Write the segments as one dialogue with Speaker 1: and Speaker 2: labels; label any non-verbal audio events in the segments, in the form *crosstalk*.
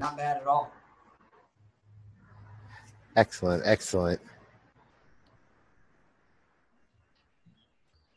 Speaker 1: not bad at all.
Speaker 2: Excellent, excellent.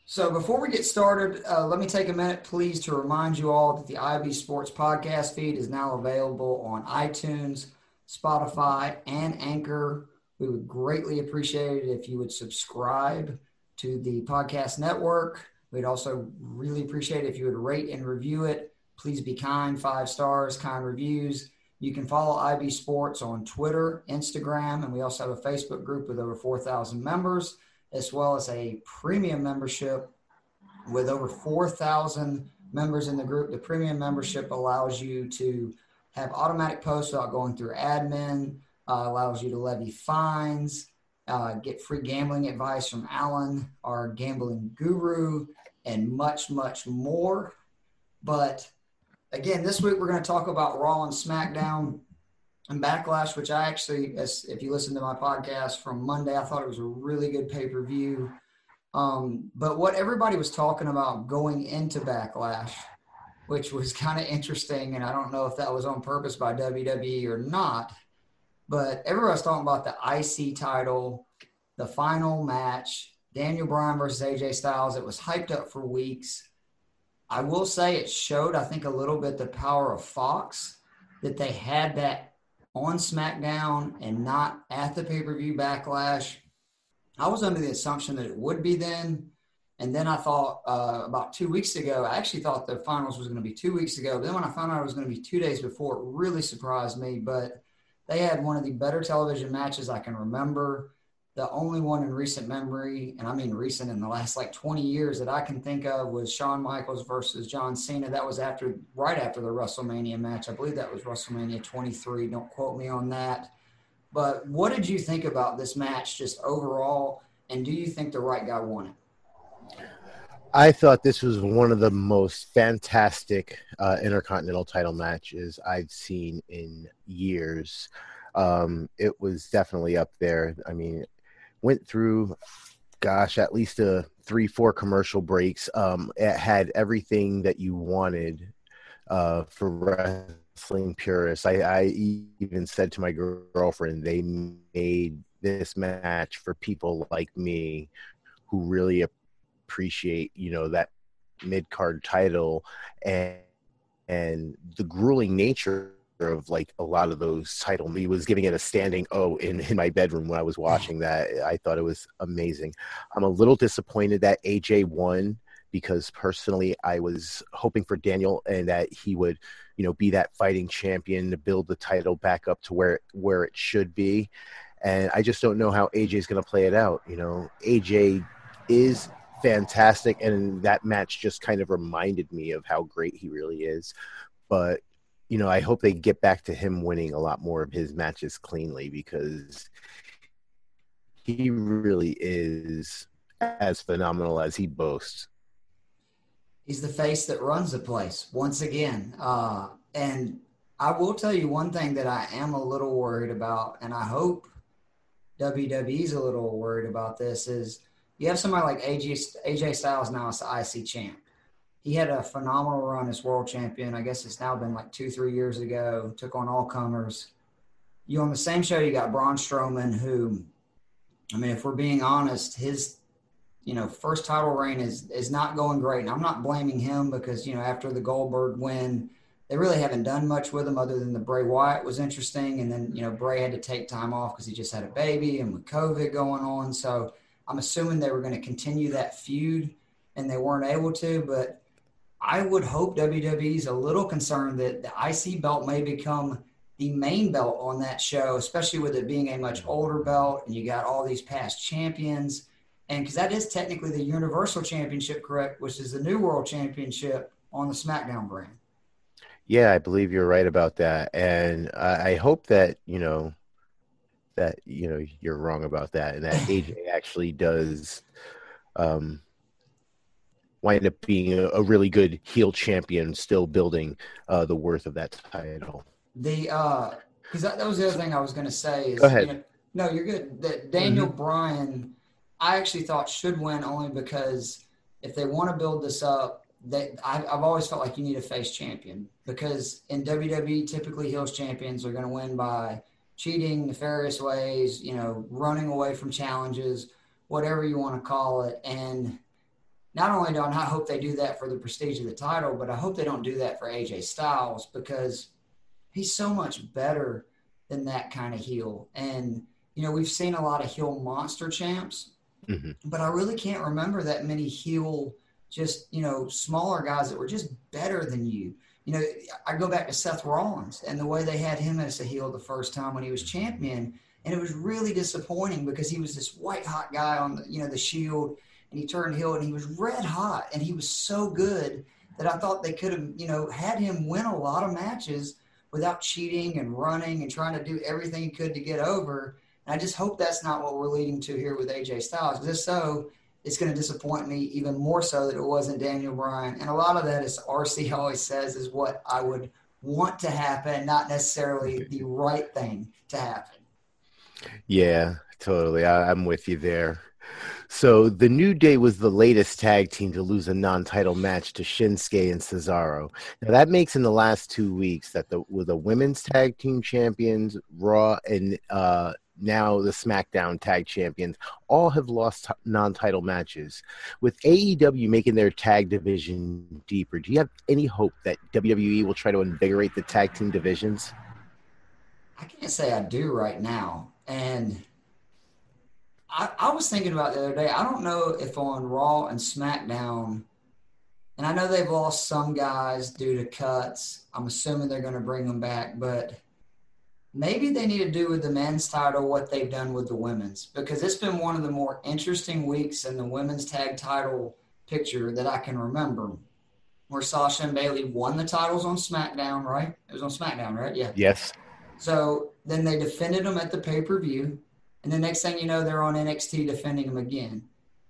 Speaker 1: So before we get started, uh, let me take a minute, please, to remind you all that the IB Sports podcast feed is now available on iTunes, Spotify, and Anchor. We would greatly appreciate it if you would subscribe to the podcast network. We'd also really appreciate it if you would rate and review it. Please be kind, five stars, kind reviews. You can follow IB Sports on Twitter, Instagram, and we also have a Facebook group with over 4,000 members as well as a premium membership with over 4,000 members in the group. The premium membership allows you to have automatic posts without going through admin, uh, allows you to levy fines, uh, get free gambling advice from Alan, our gambling guru, and much, much more. But again, this week we're going to talk about Raw and SmackDown and Backlash, which I actually, as if you listen to my podcast from Monday, I thought it was a really good pay per view. Um, but what everybody was talking about going into Backlash, which was kind of interesting, and I don't know if that was on purpose by WWE or not, but everybody was talking about the IC title, the final match, Daniel Bryan versus AJ Styles. It was hyped up for weeks. I will say it showed, I think, a little bit the power of Fox that they had that on SmackDown and not at the pay per view backlash. I was under the assumption that it would be then. And then I thought uh, about two weeks ago, I actually thought the finals was going to be two weeks ago. But then when I found out it was going to be two days before, it really surprised me. But they had one of the better television matches I can remember the only one in recent memory, and I mean recent in the last like 20 years that I can think of was Shawn Michaels versus John Cena. That was after right after the WrestleMania match. I believe that was WrestleMania 23. Don't quote me on that. But what did you think about this match just overall? And do you think the right guy won it?
Speaker 2: I thought this was one of the most fantastic uh, intercontinental title matches I've seen in years. Um, it was definitely up there. I mean, went through gosh at least a three four commercial breaks. Um it had everything that you wanted uh for wrestling purists. I i even said to my girlfriend they made this match for people like me who really appreciate you know that mid card title. And and the grueling nature of like a lot of those title me was giving it a standing o in in my bedroom when i was watching that. I thought it was amazing. I'm a little disappointed that aj won because personally i was hoping for daniel and that he would you know be that fighting champion to build the title back up to where where it should be. And i just don't know how aj is going to play it out you know? Aj is fantastic and that match just kind of reminded me of how great he really is. But you know, I hope they get back to him winning a lot more of his matches cleanly because he really is as phenomenal as he boasts.
Speaker 1: He's the face that runs the place once again. Uh, and I will tell you one thing that I am a little worried about, and I hope WWE's a little worried about this is you have somebody like AJ, AJ Styles now as the IC champ he had a phenomenal run as world champion. I guess it's now been like two, three years ago. Took on all comers. You on the same show, you got Braun Strowman, who, I mean, if we're being honest, his you know first title reign is is not going great. And I'm not blaming him because you know after the Goldberg win, they really haven't done much with him other than the Bray Wyatt was interesting, and then you know Bray had to take time off because he just had a baby and with COVID going on. So I'm assuming they were going to continue that feud, and they weren't able to, but I would hope WWE is a little concerned that the IC belt may become the main belt on that show, especially with it being a much older belt and you got all these past champions. And because that is technically the Universal Championship, correct, which is the new World Championship on the SmackDown brand.
Speaker 2: Yeah, I believe you're right about that. And I hope that, you know, that, you know, you're wrong about that and that AJ *laughs* actually does um, wind up being a, a really good heel champion, still building uh, the worth of that title.
Speaker 1: The uh, because that, that was the other thing I was going to say. Is,
Speaker 2: Go ahead.
Speaker 1: You know, no, you're good. That Daniel mm-hmm. Bryan, I actually thought should win only because if they want to build this up, that I've, I've always felt like you need a face champion because in WWE, typically heels champions are going to win by cheating, nefarious ways, you know, running away from challenges, whatever you want to call it. And not only do I not hope they do that for the prestige of the title, but I hope they don't do that for AJ Styles because he's so much better than that kind of heel. And, you know, we've seen a lot of heel monster champs, mm-hmm. but I really can't remember that many heel, just, you know, smaller guys that were just better than you. You know, I go back to Seth Rollins and the way they had him as a heel the first time when he was champion. And it was really disappointing because he was this white hot guy on the, you know, the shield and he turned heel and he was red hot and he was so good that I thought they could have, you know, had him win a lot of matches without cheating and running and trying to do everything he could to get over. And I just hope that's not what we're leading to here with AJ Styles. Because if so, it's going to disappoint me even more so that it wasn't Daniel Bryan. And a lot of that is RC *laughs* always says is what I would want to happen, not necessarily the right thing to happen.
Speaker 2: Yeah, totally. I, I'm with you there. So the New Day was the latest tag team to lose a non-title match to Shinsuke and Cesaro. Now that makes in the last two weeks that the with the women's tag team champions, Raw and uh, now the SmackDown tag champions, all have lost t- non-title matches. With AEW making their tag division deeper, do you have any hope that WWE will try to invigorate the tag team divisions?
Speaker 1: I can't say I do right now, and I, I was thinking about the other day. I don't know if on Raw and SmackDown, and I know they've lost some guys due to cuts. I'm assuming they're going to bring them back, but maybe they need to do with the men's title what they've done with the women's because it's been one of the more interesting weeks in the women's tag title picture that I can remember. Where Sasha and Bayley won the titles on SmackDown, right? It was on SmackDown, right? Yeah.
Speaker 2: Yes.
Speaker 1: So then they defended them at the pay per view. And the next thing you know, they're on NXT defending them again.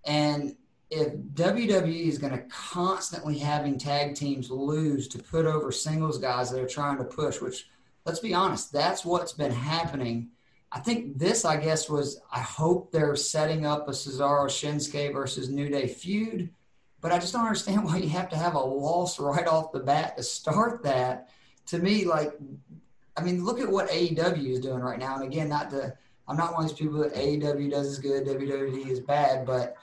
Speaker 1: And if WWE is going to constantly having tag teams lose to put over singles guys that are trying to push, which let's be honest, that's what's been happening. I think this, I guess, was I hope they're setting up a Cesaro Shinsuke versus New Day feud, but I just don't understand why you have to have a loss right off the bat to start that. To me, like, I mean, look at what AEW is doing right now. And again, not to I'm not one of these people that AEW does is good, WWE is bad, but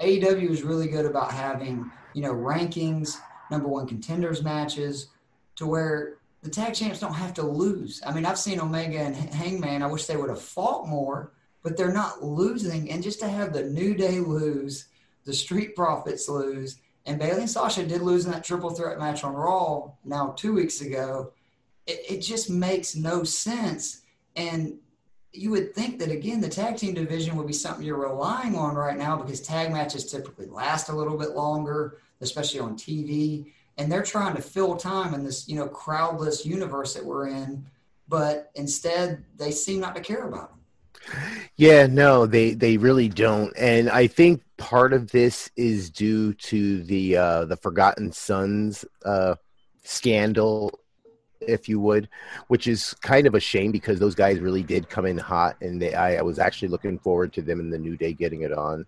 Speaker 1: AEW is really good about having, you know, rankings, number one contenders matches to where the tag champs don't have to lose. I mean, I've seen Omega and Hangman. I wish they would have fought more, but they're not losing. And just to have the New Day lose, the Street Profits lose, and Bayley and Sasha did lose in that triple threat match on Raw now two weeks ago, it, it just makes no sense. And you would think that again the tag team division would be something you're relying on right now because tag matches typically last a little bit longer especially on tv and they're trying to fill time in this you know crowdless universe that we're in but instead they seem not to care about them.
Speaker 2: Yeah no they they really don't. And i think part of this is due to the uh the forgotten sons uh scandal if you would, which is kind of a shame because those guys really did come in hot, and they, I, I was actually looking forward to them in the New Day getting it on.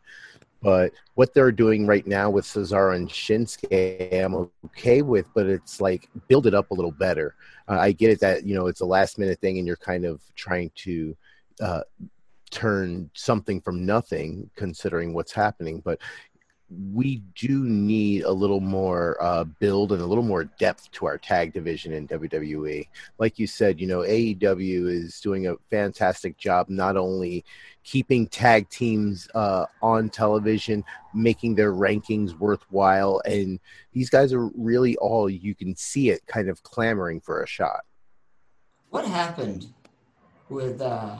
Speaker 2: But what they're doing right now with Cesaro and Shinsuke, I'm okay with, but it's like build it up a little better. Uh, I get it that you know it's a last minute thing, and you're kind of trying to uh, turn something from nothing, considering what's happening. But we do need a little more uh, build and a little more depth to our tag division in WWE. Like you said, you know, AEW is doing a fantastic job not only keeping tag teams uh, on television, making their rankings worthwhile, and these guys are really all you can see it kind of clamoring for a shot.
Speaker 1: What happened with uh,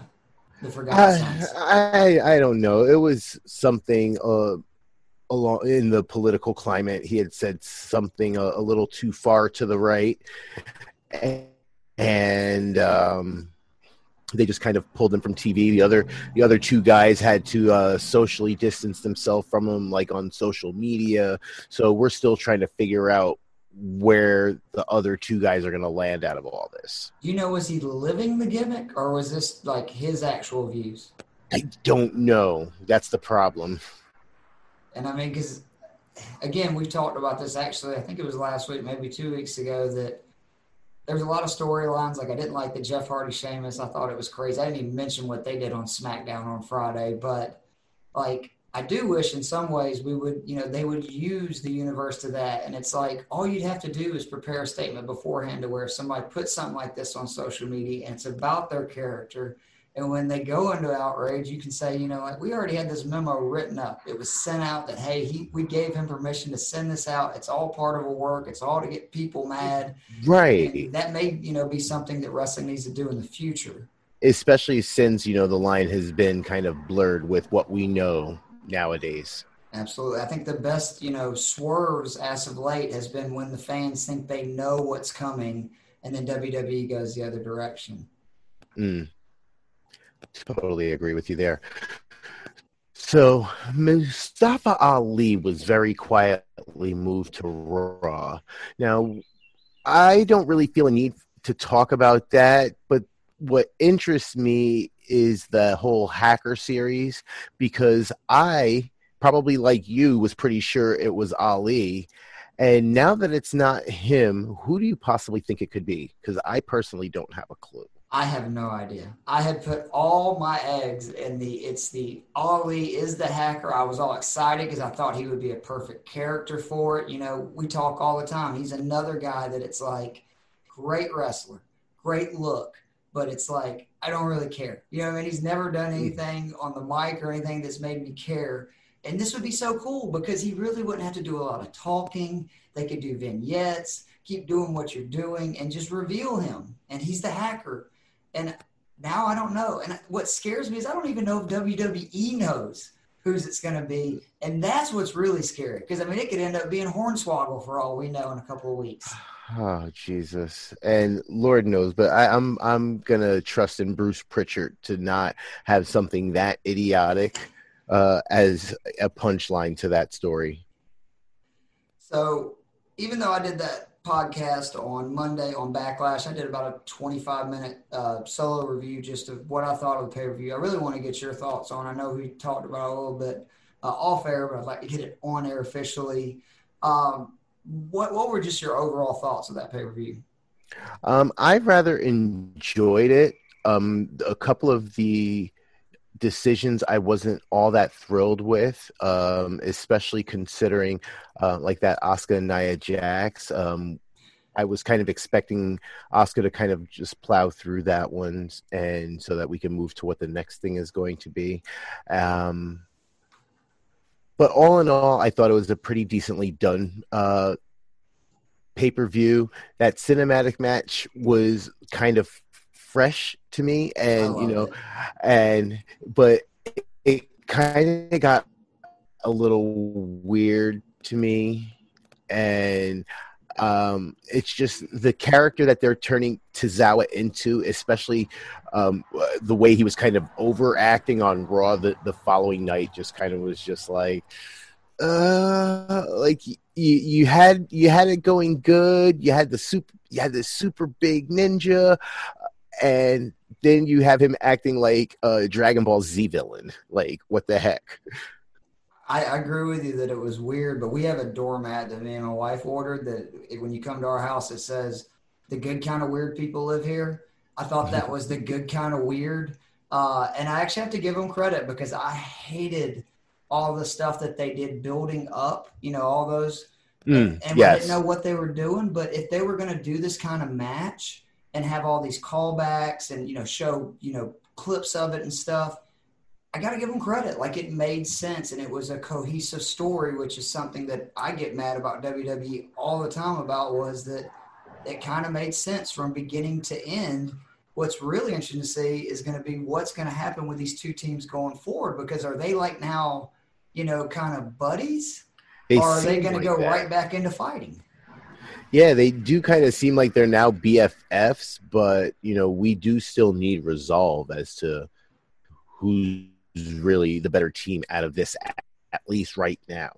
Speaker 1: the Forgotten Sons?
Speaker 2: I, I don't know. It was something. Uh, along in the political climate he had said something a, a little too far to the right and, and um, they just kind of pulled him from TV. The other the other two guys had to uh, socially distance themselves from him, like on social media. So we're still trying to figure out where the other two guys are going to land out of all this.
Speaker 1: You know, was he living the gimmick, or was this like his actual views?
Speaker 2: I don't know. That's the problem.
Speaker 1: And I mean, because again, we talked about this actually. I think it was last week, maybe two weeks ago. That there's a lot of storylines. Like I didn't like the Jeff Hardy Sheamus. I thought it was crazy. I didn't even mention what they did on SmackDown on Friday, but like I do wish in some ways we would, you know, they would use the universe to that. And it's like all you'd have to do is prepare a statement beforehand to where somebody puts something like this on social media and it's about their character. And when they go into outrage, you can say, you know, like we already had this memo written up. It was sent out that hey, he we gave him permission to send this out. It's all part of a work. It's all to get people mad.
Speaker 2: Right.
Speaker 1: And that may, you know, be something that wrestling needs to do in the future.
Speaker 2: Especially since, you know, the line has been kind of blurred with what we know nowadays.
Speaker 1: Absolutely. I think the best, you know, swerves as of late has been when the fans think they know what's coming and then WWE goes the other direction.
Speaker 2: Mm. Totally agree with you there. So Mustafa Ali was very quietly moved to Raw. Now, I don't really feel a need to talk about that, but what interests me is the whole hacker series because I probably like you was pretty sure it was Ali. And now that it's not him, who do you possibly think it could be? Because I personally don't have a clue.
Speaker 1: I have no idea. I had put all my eggs in the it's the Ali is the hacker. I was all excited because I thought he would be a perfect character for it. You know, we talk all the time. He's another guy that it's like great wrestler, great look, but it's like I don't really care. You know, I mean, he's never done hmm. anything on the mic or anything that's made me care. And this would be so cool because he really wouldn't have to do a lot of talking. They could do vignettes, keep doing what you're doing, and just reveal him. And he's the hacker. And now I don't know. And what scares me is I don't even know if WWE knows who's it's going to be. And that's what's really scary because I mean, it could end up being Hornswoggle for all we know in a couple of weeks. *sighs*
Speaker 2: Oh Jesus! And Lord knows, but I, I'm I'm gonna trust in Bruce Pritchard to not have something that idiotic uh, as a punchline to that story.
Speaker 1: So, even though I did that podcast on Monday on Backlash. I did about a 25 minute uh, solo review just of what I thought of the pay per view. I really want to get your thoughts on. I know we talked about a little bit uh, off air, but I'd like to get it on air officially. Um, what what were just your overall thoughts of that pay per view?
Speaker 2: Um, I rather enjoyed it. Um, a couple of the decisions I wasn't all that thrilled with, um, especially considering uh, like that Asuka and Nia Jax. Um, I was kind of expecting Asuka to kind of just plow through that one, and so that we can move to what the next thing is going to be. Um, but all in all, I thought it was a pretty decently done uh, pay per view. That cinematic match was kind of fresh to me and you know it. and but it, it kind of got a little weird to me and um, it's just the character that they're turning Tozawa into, especially um, the way he was kind of overacting on Raw the, the following night, just kind of was just like, uh, like you, you had you had it going good. You had the super you had this super big ninja and then you have him acting like a Dragon Ball Z villain. Like, what the heck?
Speaker 1: I, I, agree with you that it was weird, but we have a doormat that me and my wife ordered that it, when you come to our house, it says the good kind of weird people live here. I thought that was the good kind of weird. Uh, and I actually have to give them credit because I hated all the stuff that they did building up, you know, all those.
Speaker 2: Mm,
Speaker 1: and
Speaker 2: yes.
Speaker 1: I didn't know what they were doing. But if they were going to do this kind of match, and have all these callbacks and you know show you know clips of it and stuff i got to give them credit. Like it made sense and it was a cohesive story which is something that i get mad about wwe all the time about was that it kind of made sense from beginning to end. What's really interesting to see is going to be what's going to happen with these two teams going forward because are they like now you know kind of buddies? They or are they going like to go that. right back into fighting
Speaker 2: yeah, they do kind of seem like they're now BFFs, but you know, we do still need resolve as to who's really the better team out of this, at least right now.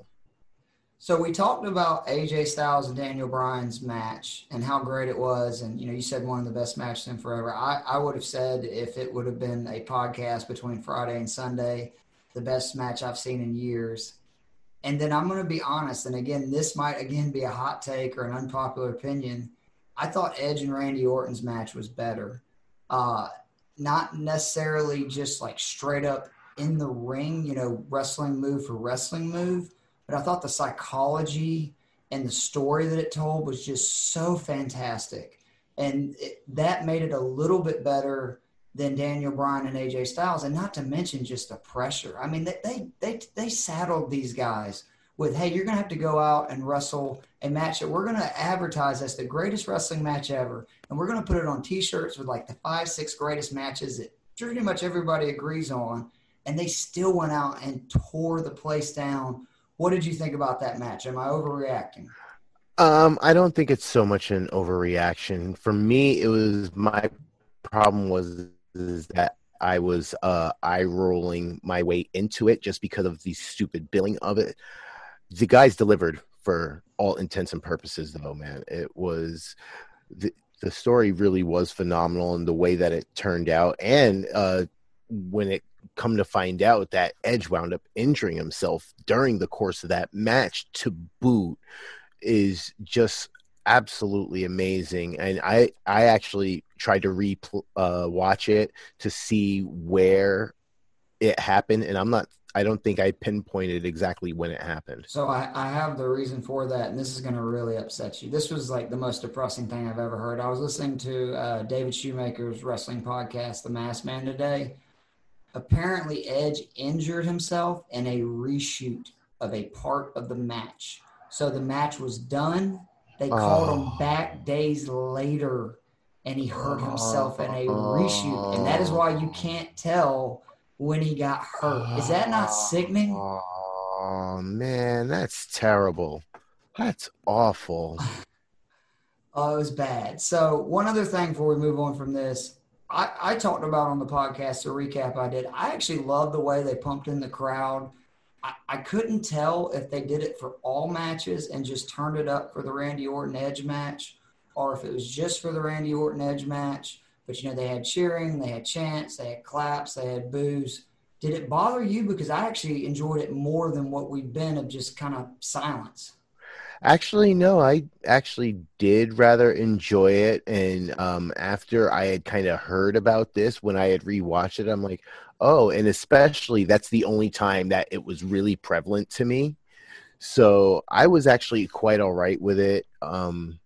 Speaker 1: So we talked about AJ Styles and Daniel Bryan's match and how great it was, and you know, you said one of the best matches in forever. I, I would have said if it would have been a podcast between Friday and Sunday, the best match I've seen in years. And then I'm going to be honest, and again, this might again be a hot take or an unpopular opinion. I thought Edge and Randy Orton's match was better. Uh, not necessarily just like straight up in the ring, you know, wrestling move for wrestling move, but I thought the psychology and the story that it told was just so fantastic. And it, that made it a little bit better than Daniel Bryan and AJ Styles, and not to mention just the pressure. I mean, they they they, they saddled these guys with, "Hey, you're going to have to go out and wrestle a match that we're going to advertise as the greatest wrestling match ever, and we're going to put it on T-shirts with like the five, six greatest matches that pretty much everybody agrees on." And they still went out and tore the place down. What did you think about that match? Am I overreacting?
Speaker 2: Um, I don't think it's so much an overreaction. For me, it was my problem was is that I was uh, eye rolling my way into it just because of the stupid billing of it. The guys delivered for all intents and purposes, though, man. It was the the story really was phenomenal in the way that it turned out, and uh, when it come to find out that Edge wound up injuring himself during the course of that match to boot is just absolutely amazing and i i actually tried to re uh, watch it to see where it happened and i'm not i don't think i pinpointed exactly when it happened.
Speaker 1: So i, I have the reason for that and this is going to really upset you. This was like the most depressing thing i've ever heard. I was listening to uh, david shoemaker's wrestling podcast the Masked Man today. Apparently edge injured himself in a reshoot of a part of the match. So the match was done they ah. called oh. him back days later and he hurt himself in a reshoot. And that is why you can't tell when he got hurt. Is that not ah. sickening?
Speaker 2: Oh, man, that's terrible. That's awful. *laughs*
Speaker 1: oh, it was bad. So, one other thing before we move on from this, I, I talked about on the podcast, the recap I did. I actually love the way they pumped in the crowd I, couldn't tell if they did it for all matches and just turned it up for the Randy Orton Edge match, or if it was just for the Randy Orton Edge match. But you know, they had cheering, they had chants, they had claps, they had boos. Did it bother you? Because I actually enjoyed it more than what we've been of just kind of silence.
Speaker 2: Actually, no, I actually did rather enjoy it. And um, after I had kind of heard about this, when I had rewatched it, I'm like, oh, and especially that's the only time that it was really prevalent to me. So I was actually quite all right with it. Um,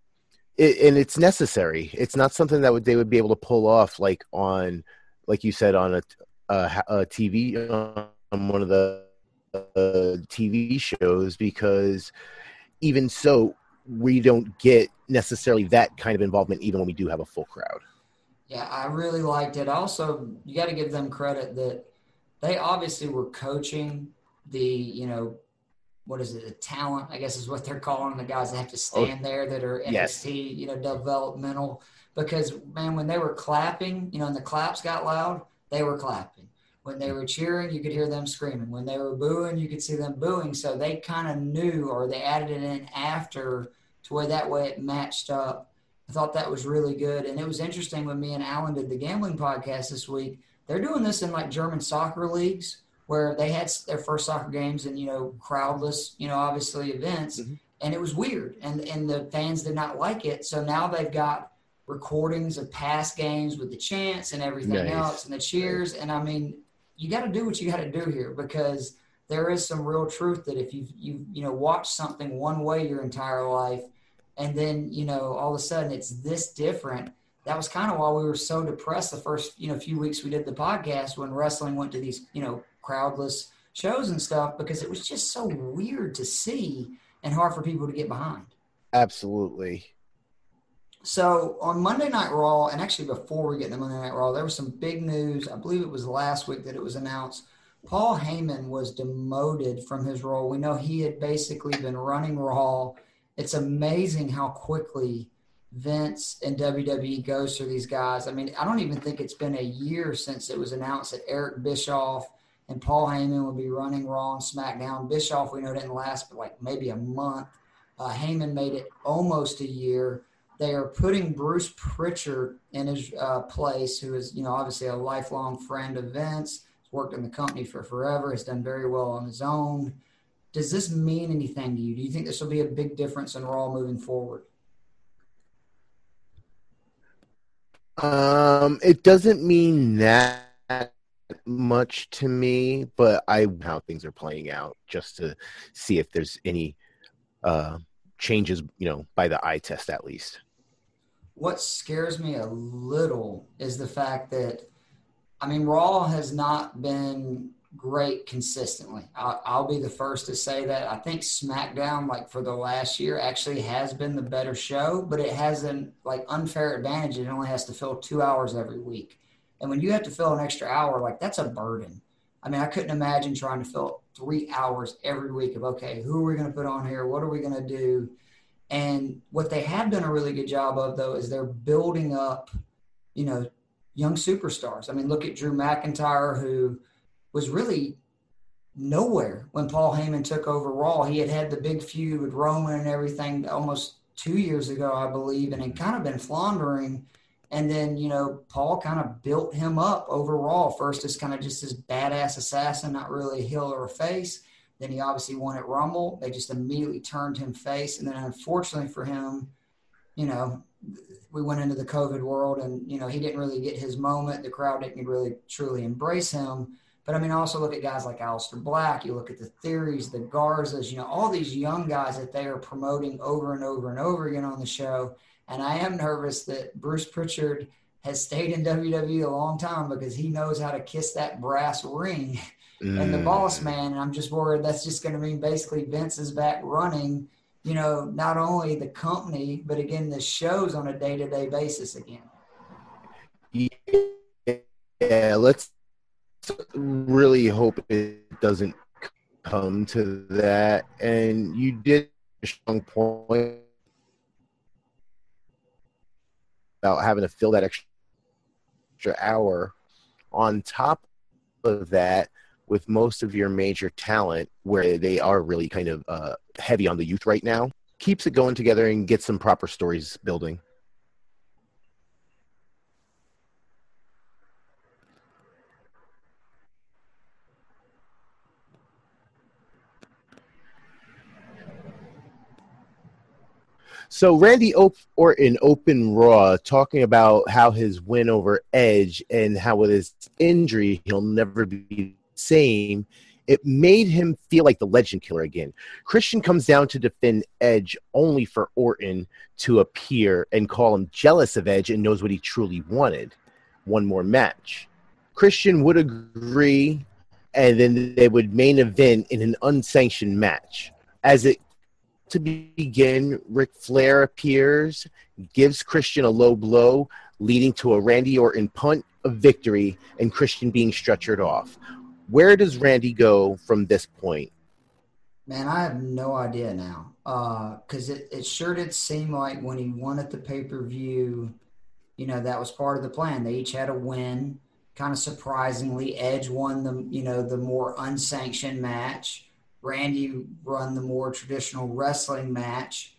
Speaker 2: it, and it's necessary. It's not something that would they would be able to pull off like on, like you said, on a, a, a TV on one of the uh, TV shows because even so, we don't get necessarily that kind of involvement even when we do have a full crowd.
Speaker 1: Yeah, I really liked it. Also, you got to give them credit that they obviously were coaching the, you know, what is it, the talent, I guess is what they're calling the guys that have to oh, stand oh, there that are NXT, yes. you know, developmental. Because, man, when they were clapping, you know, and the claps got loud, they were clapping. When they mm. were cheering, you could hear them screaming. When they were booing, you could see them booing. So they kind of knew, or they added it in after to where that way it matched up I thought that was really good. And it was interesting when me and Alan did the gambling podcast this week. They're doing this in like German soccer leagues where they had their first soccer games and, you know, crowdless, you know, obviously events. Mm-hmm. And it was weird. And, and the fans did not like it. So now they've got recordings of past games with the chants and everything nice. else and the cheers. And I mean, you got to do what you got to do here because there is some real truth that if you you you know watch something one way your entire life and then you know all of a sudden it's this different. That was kind of why we were so depressed the first you know few weeks we did the podcast when wrestling went to these you know crowdless shows and stuff because it was just so weird to see and hard for people to get behind.
Speaker 2: Absolutely.
Speaker 1: So on monday night raw and actually before we get to monday night raw there was some big news. I believe it was last week that it was announced. Paul heyman was demoted from his role. We know he had basically been running raw it's amazing how quickly Vince and WWE goes through these guys. I mean, I don't even think it's been a year since it was announced that Eric Bischoff and Paul Heyman would be running Raw and SmackDown. Bischoff, we know, didn't last but like maybe a month. Uh, Heyman made it almost a year. They are putting Bruce Pritchard in his uh, place, who is, you know, obviously a lifelong friend of Vince. Has worked in the company for forever. Has done very well on his own. Does this mean anything to you? Do you think this will be a big difference in Raw moving forward?
Speaker 2: Um, it doesn't mean that much to me, but I how things are playing out just to see if there's any uh, changes, you know, by the eye test at least.
Speaker 1: What scares me a little is the fact that, I mean, Raw has not been great consistently. I'll, I'll, be the first to say that. I think SmackDown, like for the last year, actually has been the better show, but it has an like unfair advantage. It only has to fill two hours every week, and when you have to fill an extra hour, like that's a burden. I mean, I couldn't imagine trying to fill three hours every week of okay, who are we going to put on here? What are we going to do? And what they have done a really good job of though is they're building up, you know, young superstars. I mean, look at Drew McIntyre, who was really nowhere when Paul Heyman took over Raw. He had had the big feud with Roman and everything almost two years ago, I believe, and had kind of been floundering. And then, you know, Paul kind of built him up over Raw. First as kind of just this badass assassin, not really a heel or a face. Then he obviously won at Rumble. They just immediately turned him face. And then unfortunately for him, you know, we went into the COVID world and, you know, he didn't really get his moment. The crowd didn't really truly embrace him. But I mean, also look at guys like Aleister Black. You look at the theories, the Garzas, you know, all these young guys that they are promoting over and over and over again on the show. And I am nervous that Bruce Pritchard has stayed in WWE a long time because he knows how to kiss that brass ring mm. *laughs* and the boss mm. man. And I'm just worried that's just going to mean basically Vince is back running, you know, not only the company, but again, the shows on a day to day basis again.
Speaker 2: Yeah, let's really hope it doesn't come to that. And you did a strong point about having to fill that extra hour. On top of that, with most of your major talent, where they are really kind of uh, heavy on the youth right now, keeps it going together and gets some proper stories building. So Randy Orton open Raw talking about how his win over Edge and how with his injury he'll never be the same. It made him feel like the legend killer again. Christian comes down to defend Edge only for Orton to appear and call him jealous of Edge and knows what he truly wanted. One more match. Christian would agree, and then they would main event in an unsanctioned match. As it to begin, Ric Flair appears, gives Christian a low blow, leading to a Randy Orton punt of victory and Christian being stretchered off. Where does Randy go from this point?
Speaker 1: Man, I have no idea now. Because uh, it, it sure did seem like when he won at the pay per view, you know, that was part of the plan. They each had a win. Kind of surprisingly, Edge won the, you know, the more unsanctioned match. Randy run the more traditional wrestling match.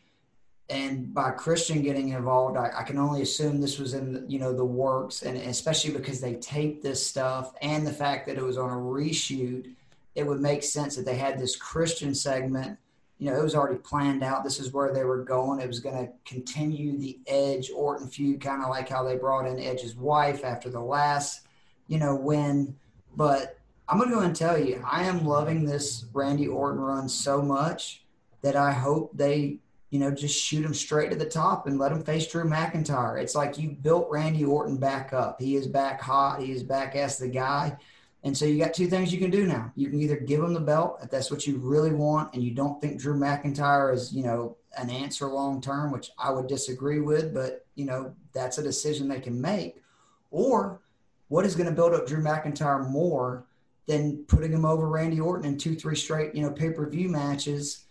Speaker 1: And by Christian getting involved, I, I, can only assume this was in the, you know the works, and especially because they taped this stuff, and the fact that it was on a reshoot, it would make sense that they had this Christian segment. You know, it was already planned out. This is where they were going. It was going to continue the Edge Orton feud, kind of like how they brought in Edge's wife after the last, you know, win. But I'm going to go and tell you, I am loving this Randy Orton run so much that I hope they, you know, just shoot him straight to the top and let him face Drew McIntyre. It's like you built Randy Orton back up. He is back hot. He is back as the guy. And so you got two things you can do now. You can either give him the belt if that's what you really want, and you don't think Drew McIntyre is, you know, an answer long term, which I would disagree with, but you know, that's a decision they can make. Or what is going to build up Drew McIntyre more than putting him over Randy Orton in two, three straight, you know, pay per view matches.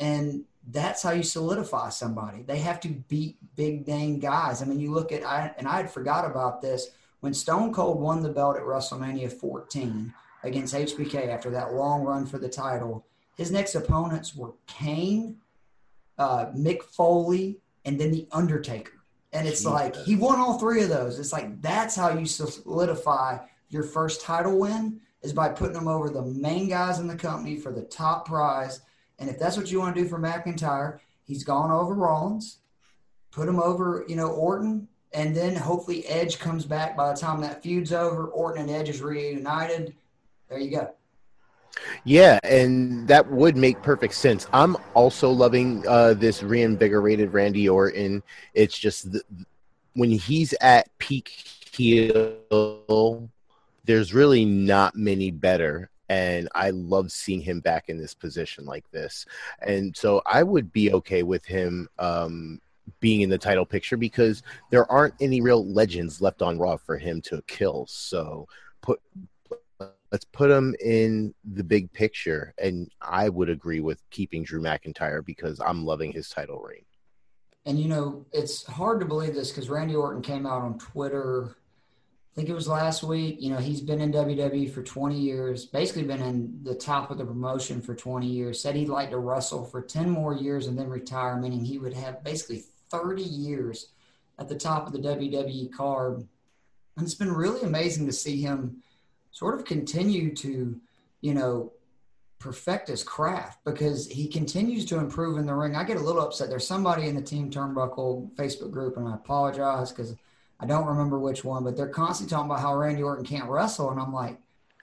Speaker 1: And that's how you solidify somebody. They have to beat big name guys. I mean, you look at, I, and I had forgot about this when Stone Cold won the belt at WrestleMania 14 against HBK after that long run for the title. His next opponents were Kane, uh, Mick Foley, and then The Undertaker. And it's Jesus. like he won all three of those. It's like that's how you solidify your first title win is by putting them over the main guys in the company for the top prize. And if that's what you want to do for McIntyre, he's gone over Rollins, put him over, you know, Orton, and then hopefully Edge comes back by the time that feud's over. Orton and Edge is reunited. There you go.
Speaker 2: Yeah, and that would make perfect sense. I'm also loving uh, this reinvigorated Randy Orton. It's just the, when he's at peak heel, there's really not many better. And I love seeing him back in this position like this. And so I would be okay with him um, being in the title picture because there aren't any real legends left on Raw for him to kill. So put let's put him in the big picture. And I would agree with keeping Drew McIntyre because I'm loving his title reign.
Speaker 1: And you know, it's hard to believe this because Randy Orton came out on Twitter. I think it was last week. You know, he's been in WWE for 20 years, basically been in the top of the promotion for 20 years. Said he'd like to wrestle for 10 more years and then retire, meaning he would have basically 30 years at the top of the WWE card. And it's been really amazing to see him sort of continue to, you know, perfect his craft because he continues to improve in the ring. I get a little upset. There's somebody in the Team Turnbuckle Facebook group, and I apologize because I don't remember which one, but they're constantly talking about how Randy Orton can't wrestle. And I'm like,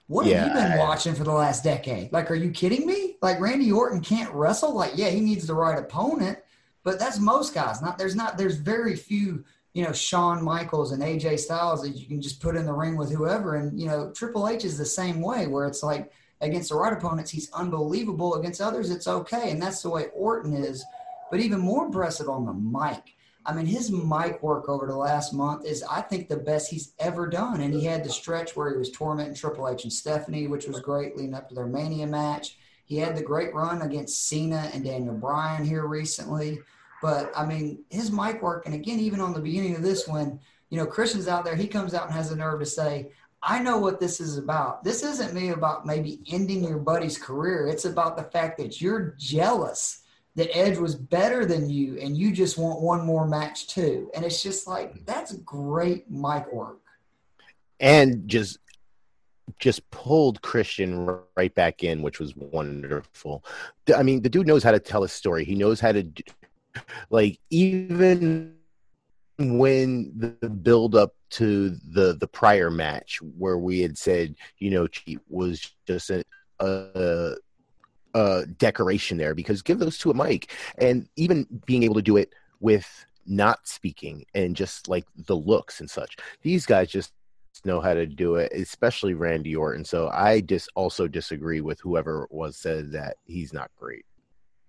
Speaker 1: what yeah, have you been watching for the last decade? Like, are you kidding me? Like, Randy Orton can't wrestle? Like, yeah, he needs the right opponent, but that's most guys. Not there's not there's very few you know, Shawn Michaels and AJ Styles that you can just put in the ring with whoever. And, you know, Triple H is the same way where it's like against the right opponents, he's unbelievable. Against others, it's okay. And that's the way Orton is. But even more impressive on the mic. I mean, his mic work over the last month is, I think, the best he's ever done. And he had the stretch where he was tormenting Triple H and Stephanie, which was great leading up to their Mania match. He had the great run against Cena and Daniel Bryan here recently. But I mean, his mic work, and again, even on the beginning of this one, you know, Christian's out there, he comes out and has the nerve to say, I know what this is about. This isn't me about maybe ending your buddy's career. It's about the fact that you're jealous that Edge was better than you and you just want one more match too. And it's just like, that's great mic work.
Speaker 2: And just just pulled Christian right back in, which was wonderful. I mean, the dude knows how to tell a story. He knows how to like even when the build up to the the prior match where we had said you know cheat was just a, a, a decoration there because give those to a mic. And even being able to do it with not speaking and just like the looks and such. These guys just know how to do it especially randy orton. So i just also disagree with whoever was said that he's not great.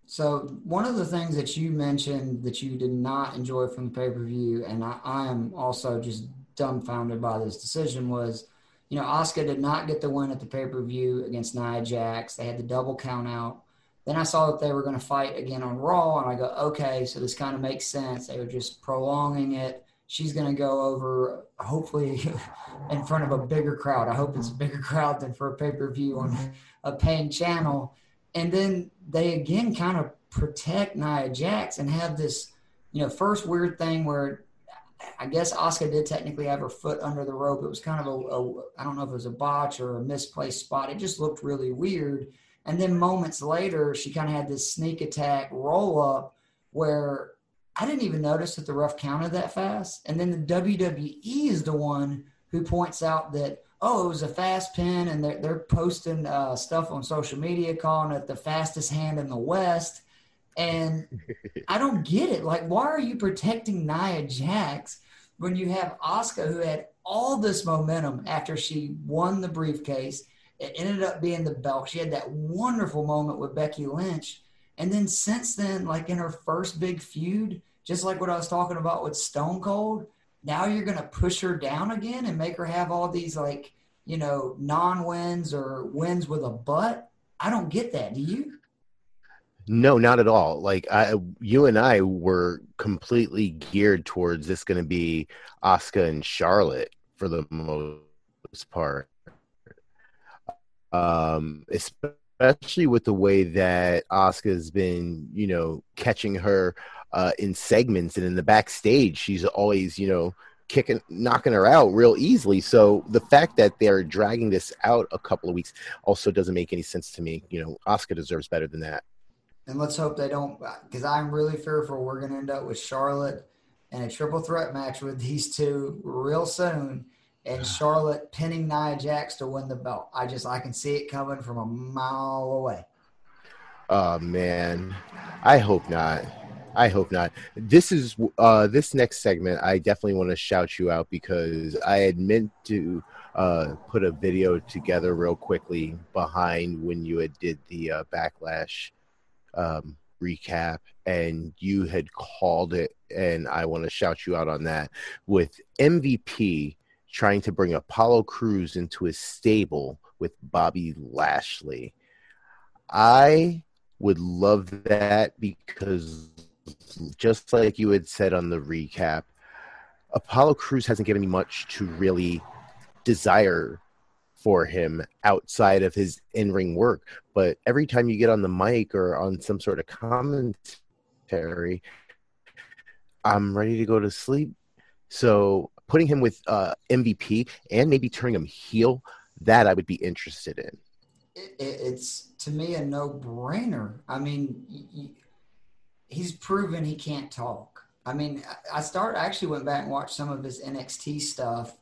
Speaker 1: So one of the things that you mentioned that you did not enjoy from the pay per view, and I, I, am also just dumbfounded by this decision, was you know Asuka did not get the win at the pay per view against Nia Jax. They had the double count out. Then I saw that they were going to fight again on Raw, and I go, okay, so this kind of makes sense. They were just prolonging it. She's going to go over, hopefully, *laughs* in front of a bigger crowd. I hope it's a bigger *laughs* crowd than for a pay per view on a paying channel and then they again kind of protect Nia Jax and have this, you know, first weird thing where I guess Asuka did technically have her foot under the rope. It was kind of a, a I don't know if it was a botch or a misplaced spot. It just looked really weird. And then moments later, she kind of had this sneak attack roll up where I didn't even notice that the ref counted that fast. And then the WWE is the one who points out that oh, it was a fast pin, and they're, they're posting uh, stuff on social media calling it the fastest hand in the West. And I don't get it. Like, why are you protecting Nia Jax when you have Asuka, who had all this momentum after she won the briefcase? It ended up being the belt. She had that wonderful moment with Becky Lynch. And then since then, like in her first big feud, just like what I was talking about with Stone Cold, now you're going to push her down again and make her have all these like you know non-wins or wins with a butt i don't get that do you
Speaker 2: no not at all like i you and i were completely geared towards this going to be Asuka and charlotte for the most part um especially with the way that Asuka's been you know catching her uh, in segments and in the backstage she's always you know kicking, knocking her out real easily. So the fact that they're dragging this out a couple of weeks also doesn't make any sense to me. You know, Asuka deserves better than that.
Speaker 1: And let's hope they don't, because I'm really fearful we're going to end up with Charlotte and a triple threat match with these two real soon, and Charlotte pinning Nia Jax to win the belt. I just I can see it coming from a mile away.
Speaker 2: Oh man, I hope not. I hope not. This is uh, this next segment. I definitely want to shout you out because I had meant to uh, put a video together real quickly behind when you had did the uh, backlash um, recap, and you had called it, and I want to shout you out on that with MVP trying to bring Apollo Crews into his stable with Bobby Lashley. I would love that because just like you had said on the recap, Apollo Crews hasn't given me much to really desire for him outside of his in-ring work. But every time you get on the mic or on some sort of commentary, I'm ready to go to sleep. So putting him with uh, MVP and maybe turning him heel, that I would be interested in.
Speaker 1: It, it's to me a no-brainer. I mean, he's proven he can't talk. I mean, I start I actually went back and watched some of his NXT stuff.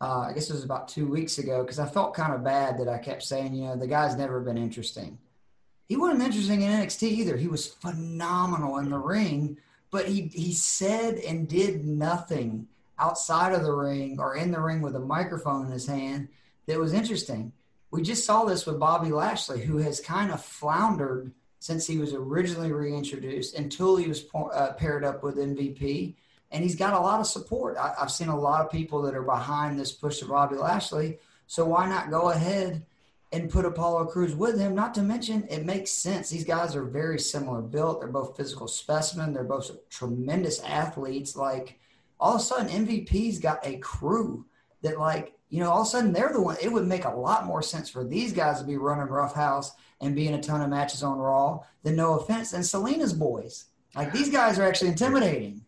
Speaker 1: Uh, I guess it was about two weeks ago because I felt kind of bad that I kept saying, you know, the guy's never been interesting. He wasn't interesting in NXT either. He was phenomenal in the ring, but he he said and did nothing outside of the ring or in the ring with a microphone in his hand that was interesting. We just saw this with Bobby Lashley, who has kind of floundered since he was originally reintroduced until he was uh, paired up with MVP. And he's got a lot of support. I, have seen a lot of people that are behind this push of Bobby Lashley. So why not go ahead and put Apollo Crews with him? Not to mention, it makes sense. These guys are very similar built. They're both physical specimen. They're both tremendous athletes. Like all of a sudden, MVP's got a crew that, like, you know, all of a sudden they're the one. It would make a lot more sense for these guys to be running Roughhouse and be in a ton of matches on Raw than no offense and Zelina's boys. Like these guys are actually intimidating.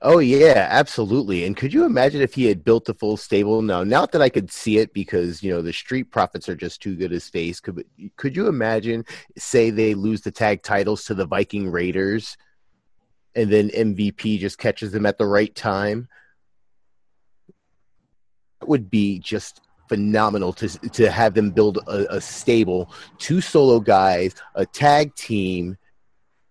Speaker 2: Oh yeah, absolutely. And could you imagine if he had built the full stable? Now, not that I could see it because you know the Street Profits are just too good as face. Could could you imagine? Say they lose the tag titles to the Viking Raiders, and then MVP just catches them at the right time. That would be just phenomenal to to have them build a, a stable, two solo guys, a tag team,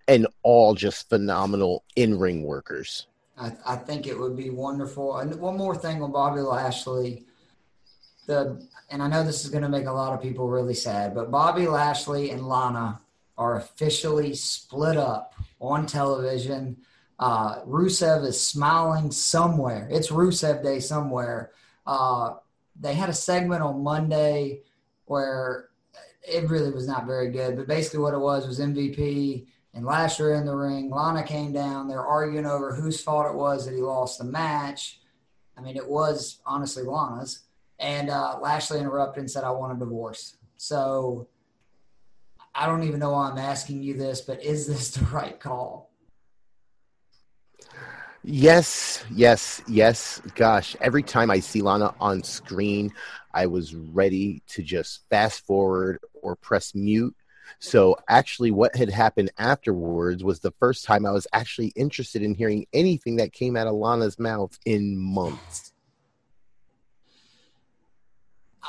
Speaker 2: and all just phenomenal in ring workers.
Speaker 1: I, I, think it would be wonderful. And one more thing on Bobby Lashley, the and I know this is going to make a lot of people really sad, but Bobby Lashley and Lana are officially split up on television. Uh, Rusev is smiling somewhere. It's Rusev Day somewhere. Uh, they had a segment on Monday where it really was not very good, but basically what it was was MVP and Lashley in the ring. Lana came down. They're arguing over whose fault it was that he lost the match. I mean, it was honestly Lana's. And uh, Lashley interrupted and said, I want a divorce. So I don't even know why I'm asking you this, but is this *laughs* the right call?
Speaker 2: Yes, yes, yes. Gosh, every time I see Lana on screen, I was ready to just fast forward or press mute. So, actually, what had happened afterwards was the first time I was actually interested in hearing anything that came out of Lana's mouth in months.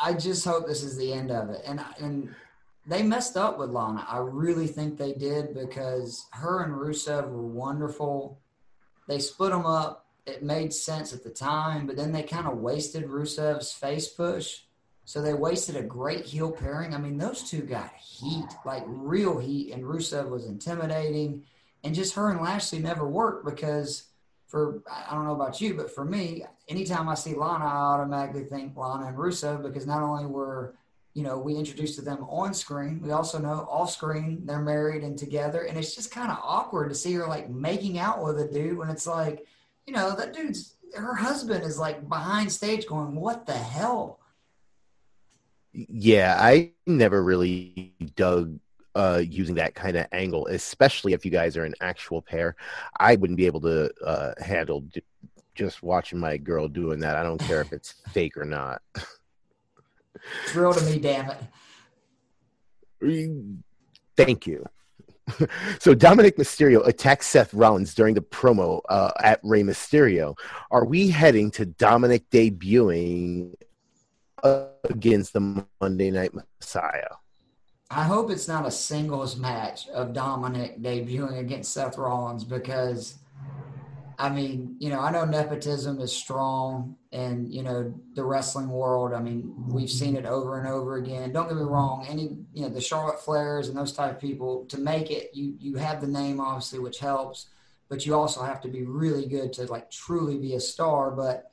Speaker 1: I just hope this is the end of it. And and they messed up with Lana. I really think they did because her and Rusev were wonderful they split them up. It made sense at the time, but then they kind of wasted Rusev's face push. So they wasted a great heel pairing. I mean, those two got heat, like real heat, and Rusev was intimidating. And just her and Lashley never worked because for I don't know about you, but for me, anytime I see Lana, I automatically think Lana and Rusev because not only were you know, we introduced to them on screen. We also know off screen they're married and together. And it's just kind of awkward to see her like making out with a dude when it's like, you know, that dude's her husband is like behind stage going, What the hell?
Speaker 2: Yeah, I never really dug uh, using that kind of angle, especially if you guys are an actual pair. I wouldn't be able to uh, handle just watching my girl doing that. I don't care if it's *laughs* fake or not.
Speaker 1: It's real to me, damn
Speaker 2: it. Thank you. *laughs* so Dominic Mysterio attacks Seth Rollins during the promo uh, at Rey Mysterio. Are we heading to Dominic debuting against the Monday Night Messiah?
Speaker 1: I hope it's not a singles match of Dominic debuting against Seth Rollins because I mean, you know, I know nepotism is strong and, you know, the wrestling world. I mean, we've seen it over and over again. Don't get me wrong, any, you know, the Charlotte Flairs and those type of people to make it, you you have the name obviously, which helps, but you also have to be really good to like truly be a star. But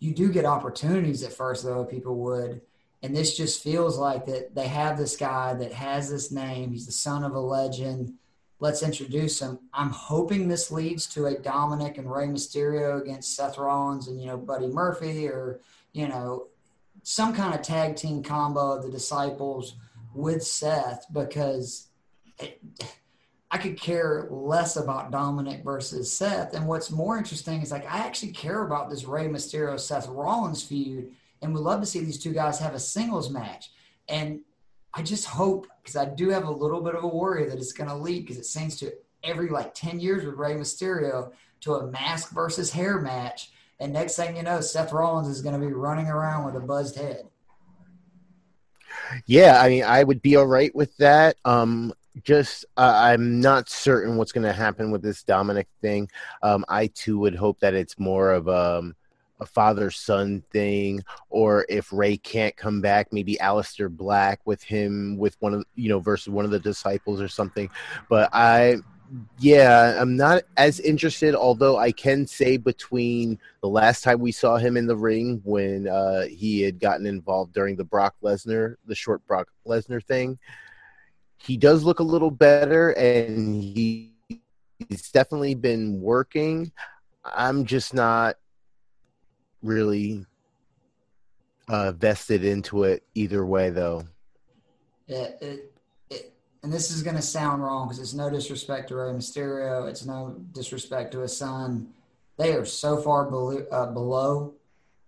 Speaker 1: you do get opportunities at first though, people would. And this just feels like that they have this guy that has this name. He's the son of a legend let's introduce him. I'm hoping this leads to a Dominic and Rey Mysterio against Seth Rollins and, you know, Buddy Murphy or, you know, some kind of tag team combo of the disciples with Seth because it, I could care less about Dominic versus Seth. And what's more interesting is like I actually care about this Rey Mysterio Seth Rollins feud and would love to see these two guys have a singles match. And I just hope because I do have a little bit of a worry that it's going to lead because it seems to every like 10 years with Rey Mysterio to a mask versus hair match. And next thing you know, Seth Rollins is going to be running around with a buzzed head.
Speaker 2: Yeah, I mean, I would be all right with that. Um, just uh, I'm not certain what's going to happen with this Dominic thing. Um, I too would hope that it's more of um, a father son thing, or if Rey can't come back, maybe Aleister Black with him with one of you know versus one of the disciples or something. But I yeah, I'm not as interested, although I can say between the last time we saw him in the ring when uh, he had gotten involved during the Brock Lesnar, the short Brock Lesnar thing, he does look a little better and he, he's definitely been working. I'm just not really uh, vested into it either way, though.
Speaker 1: Yeah, it, it, and this is going to sound wrong because it's no disrespect to Rey Mysterio. It's no disrespect to his son. They are so far below, uh, below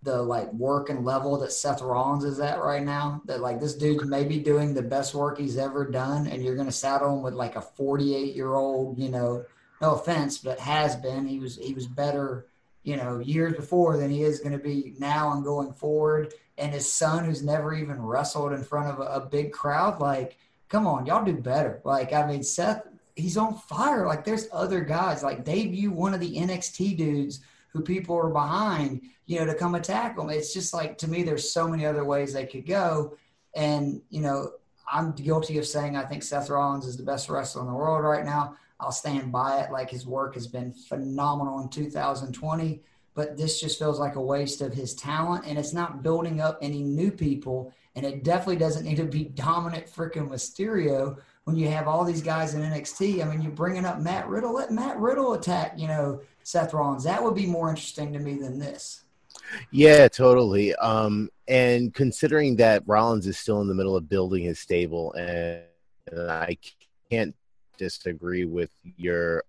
Speaker 1: the like work and level that Seth Rollins is at right now. That like this dude may be doing the best work he's ever done, and you're to saddle him with like a 48 year old, you know, no offense, but has been. He was he was better you know, years before than he is to be now and going forward. And his son, who's never even wrestled in front of a, a, big crowd, like, come on, y'all do better. Like, I mean, Seth, he's on fire. Like, there's other guys, like, debut one of the NXT dudes who people are behind, you know, to come attack them. It's just like, to me, there's so many other ways they could go. And, you know, I'm guilty of saying I think Seth Rollins is the best wrestler in the world right now. I'll stand by it. Like his work has been phenomenal in 2020, but this just feels like a waste of his talent, and it's not building up any new people. And it definitely doesn't need to be Dominic freaking Mysterio when you have all these guys in NXT. I mean, you're bringing up Matt Riddle. Let Matt Riddle attack, you know, Seth Rollins. That would be more interesting to me than this.
Speaker 2: Yeah, totally. Um, and considering that Rollins is still in the middle of building his stable, and, I can't disagree with your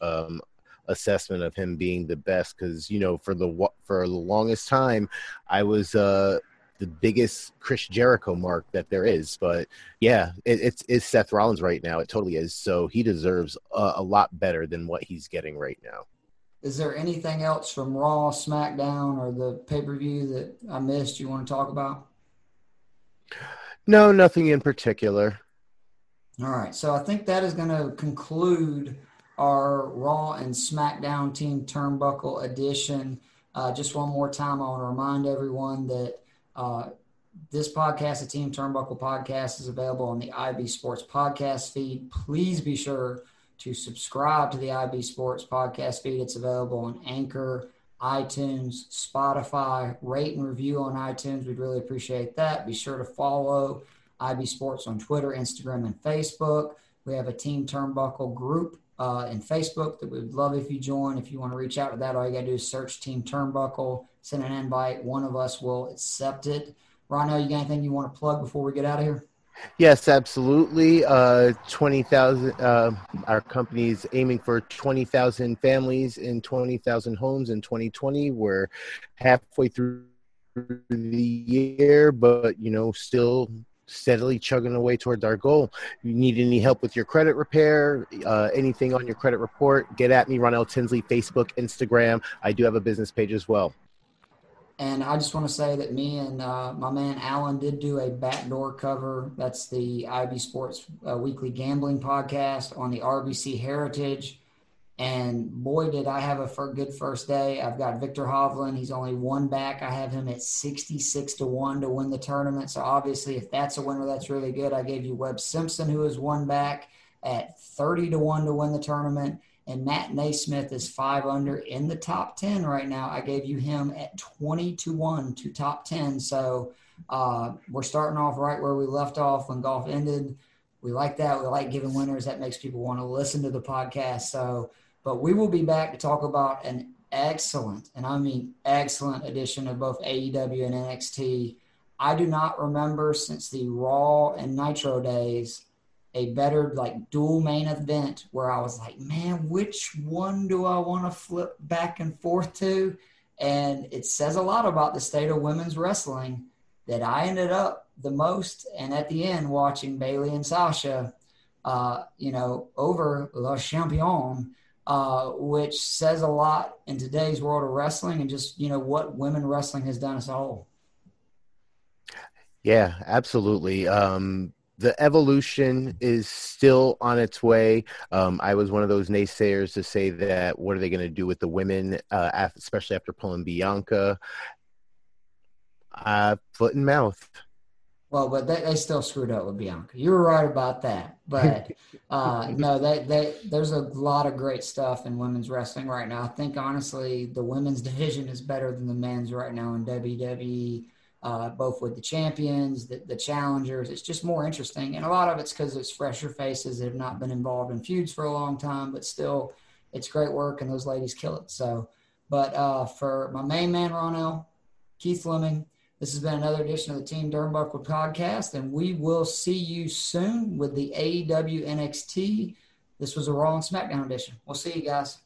Speaker 2: um, assessment of him being the best because you know for the for the longest time I was uh, the biggest Chris Jericho mark that there is. But yeah, it, it's it's Seth Rollins right now. It totally is. So he deserves a, a lot better than what he's getting right now.
Speaker 1: Is there anything else from Raw, SmackDown, or the pay per view that I missed you want to talk about?
Speaker 2: No, nothing in particular.
Speaker 1: All right. So I think that is going to conclude our Raw and SmackDown Team Turnbuckle edition. Uh, just one more time, I want to remind everyone that uh, this podcast, the Team Turnbuckle podcast, is available on the IB Sports podcast feed. Please be sure to subscribe to the IB Sports podcast feed. It's available on Anchor, iTunes, Spotify. Rate and review on iTunes. We'd really appreciate that. Be sure to follow IB Sports on Twitter, Instagram, and Facebook. We have a Team Turnbuckle group uh, in Facebook that we'd love if you join. If you want to reach out to that, all you got to do is search Team Turnbuckle, send an invite. One of us will accept it. Rhino, you got anything you want to plug before we get out of here?
Speaker 2: Yes, absolutely. Uh, 20,000, uh, our company's aiming for 20,000 families in 20,000 homes in 2020. We're halfway through the year, but, you know, still steadily chugging away towards our goal. You need any help with your credit repair, uh, anything on your credit report, get at me, Ronell Tinsley, Facebook, Instagram. I do have a business page as well.
Speaker 1: And I just want to say that me and uh, my man Alan did do a backdoor cover. That's the IB Sports uh, Weekly Gambling Podcast on the RBC Heritage. And boy, did I have a good first day. I've got Viktor Hovland. He's only one back. I have him at 66 to 1 to win the tournament. So obviously, if that's a winner, that's really good. I gave you Webb Simpson, who is one back at 30 to 1 to win the tournament. And Matt NeSmith is five under in the top 10 right now. I gave you him at 20 to 1 to top 10. So uh, we're starting off right where we left off when golf ended. We like that. We like giving winners. That makes people want to listen to the podcast. So, but we will be back to talk about an excellent, and I mean excellent edition of both AEW and NXT. I do not remember since the Raw and Nitro days a better like dual main event where I was like, man, which one do I want to flip back and forth to? And it says a lot about the state of women's wrestling that I ended up the most and at the end watching Bayley and Sasha, uh, you know, over Le Champion uh, which says a lot in today's world of wrestling and just you know what women wrestling has done as a whole.
Speaker 2: Yeah, absolutely. Um, the evolution is still on its way. Um, I was one of those naysayers to say that what are they going to do with the women, uh, especially after pulling Bianca? Uh, foot and mouth.
Speaker 1: Well, but they, they still screwed up with Bianca. You were right about that. But *laughs* uh, no, they, they, there's a lot of great stuff in women's wrestling right now. I think, honestly, the women's *laughs* division is better than the men's right now in WWE, uh, both with the champions, the, the challengers. It's just more interesting. And a lot of it's because it's fresher faces that have not been involved in feuds for a long time, but still, it's great work, and those ladies kill it. So, but uh, for my main man, Ronell, Keith Fleming, this has been another edition of the Team Turnbuckle podcast, and we will see you soon with the AEW NXT. This was a Raw and SmackDown edition. We'll see you guys.